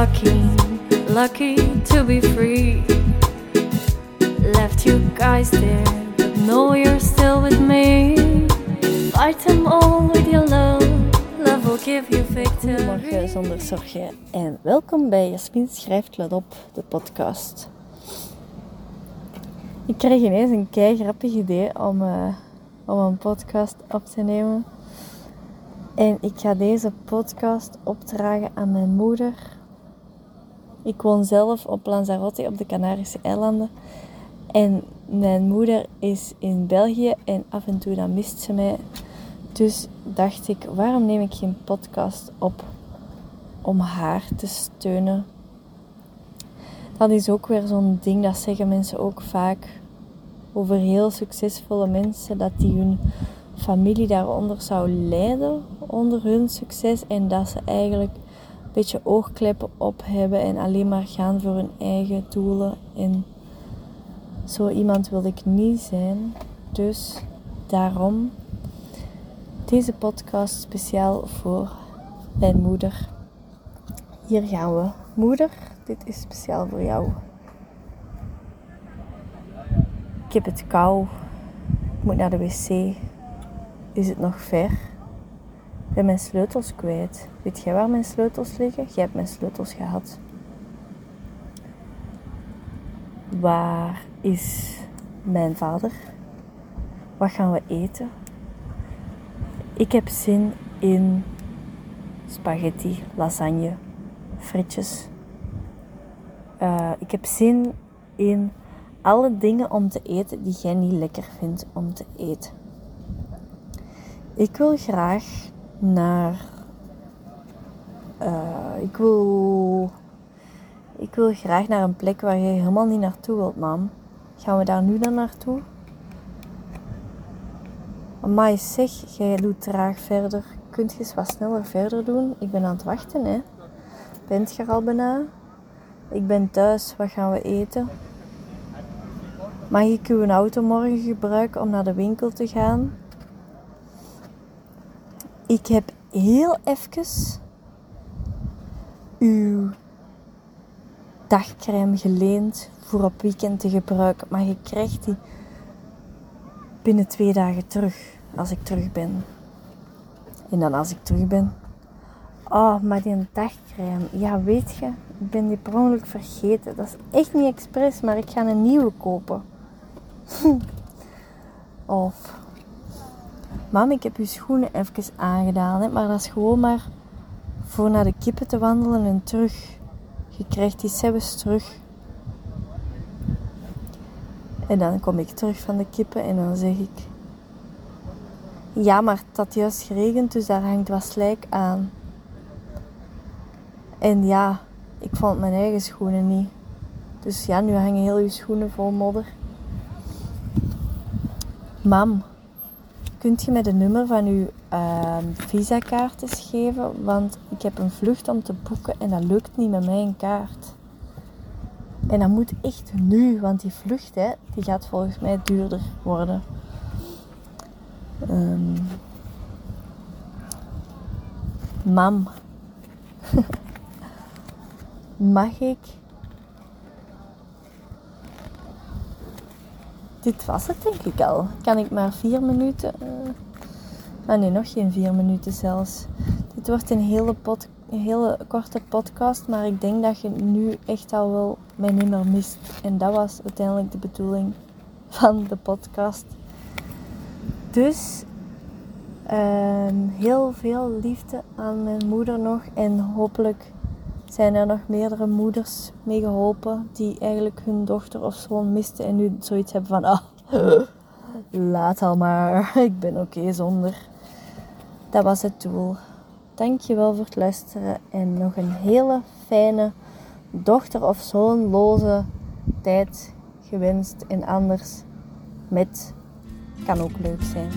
lucky, lucky to be free. Left you guys there, but know you're still with me. Fight them all with your love, love will give you victory. Goedemorgen zonder zorgen en welkom bij Jasmin Schrijft Let Op, de podcast. Ik kreeg ineens een kei grappig idee om, eh, om een podcast op te nemen. En ik ga deze podcast opdragen aan mijn moeder. Ik woon zelf op Lanzarote op de Canarische eilanden. En mijn moeder is in België en af en toe dan mist ze mij. Dus dacht ik, waarom neem ik geen podcast op om haar te steunen? Dat is ook weer zo'n ding, dat zeggen mensen ook vaak over heel succesvolle mensen, dat die hun familie daaronder zou lijden, onder hun succes. En dat ze eigenlijk beetje oogkleppen op hebben en alleen maar gaan voor hun eigen doelen. En zo iemand wil ik niet zijn. Dus daarom deze podcast speciaal voor mijn moeder. Hier gaan we. Moeder, dit is speciaal voor jou. Ik heb het kou. Ik moet naar de wc. Is het nog ver? Ben mijn sleutels kwijt. Weet jij waar mijn sleutels liggen? Jij hebt mijn sleutels gehad. Waar is mijn vader? Wat gaan we eten? Ik heb zin in spaghetti, lasagne, frietjes. Uh, ik heb zin in alle dingen om te eten die jij niet lekker vindt om te eten. Ik wil graag naar. Uh, ik wil. Ik wil graag naar een plek waar je helemaal niet naartoe wilt, mam. Gaan we daar nu dan naartoe? Maar zeg, jij doet traag verder. Kunt je eens wat sneller verder doen? Ik ben aan het wachten, hè. Bent je er al bijna? Ik ben thuis. Wat gaan we eten? Mag ik uw auto morgen gebruiken om naar de winkel te gaan? Ik heb heel even uw dagcrème geleend voor op weekend te gebruiken. Maar je krijgt die binnen twee dagen terug als ik terug ben. En dan als ik terug ben. Oh, maar die dagcrème. Ja, weet je, ik ben die per ongeluk vergeten. Dat is echt niet expres, maar ik ga een nieuwe kopen. of, mam, ik heb je schoenen even aangedaan, hè, maar dat is gewoon maar voor naar de kippen te wandelen en terug. Je krijgt die sebes terug. En dan kom ik terug van de kippen en dan zeg ik... Ja, maar het had juist geregend, dus daar hangt wat slijk aan. En ja, ik vond mijn eigen schoenen niet. Dus ja, nu hangen heel je schoenen vol modder. Mam, kunt je mij de nummer van uw uh, visakaart eens geven? Want ik heb een vlucht om te boeken en dat lukt niet met mijn kaart. En dat moet echt nu, want die vlucht hè, die gaat volgens mij duurder worden. Um, mam, mag ik dit was het denk ik al. Kan ik maar vier minuten... Uh... Ah nee, nog geen vier minuten zelfs. Dit wordt een hele, pod, hele korte podcast, maar ik denk dat je nu echt al wel mijn nummer mist. En dat was uiteindelijk de bedoeling van de podcast. Dus uh, heel veel liefde aan mijn moeder nog en hopelijk zijn er nog meerdere moeders mee geholpen die eigenlijk hun dochter of zoon misten en nu zoiets hebben van, ah, laat al maar, ik ben oké zonder. Dat was het doel. Dankjewel voor het luisteren en nog een hele fijne dochter of zoonloze tijd gewenst en anders met kan ook leuk zijn.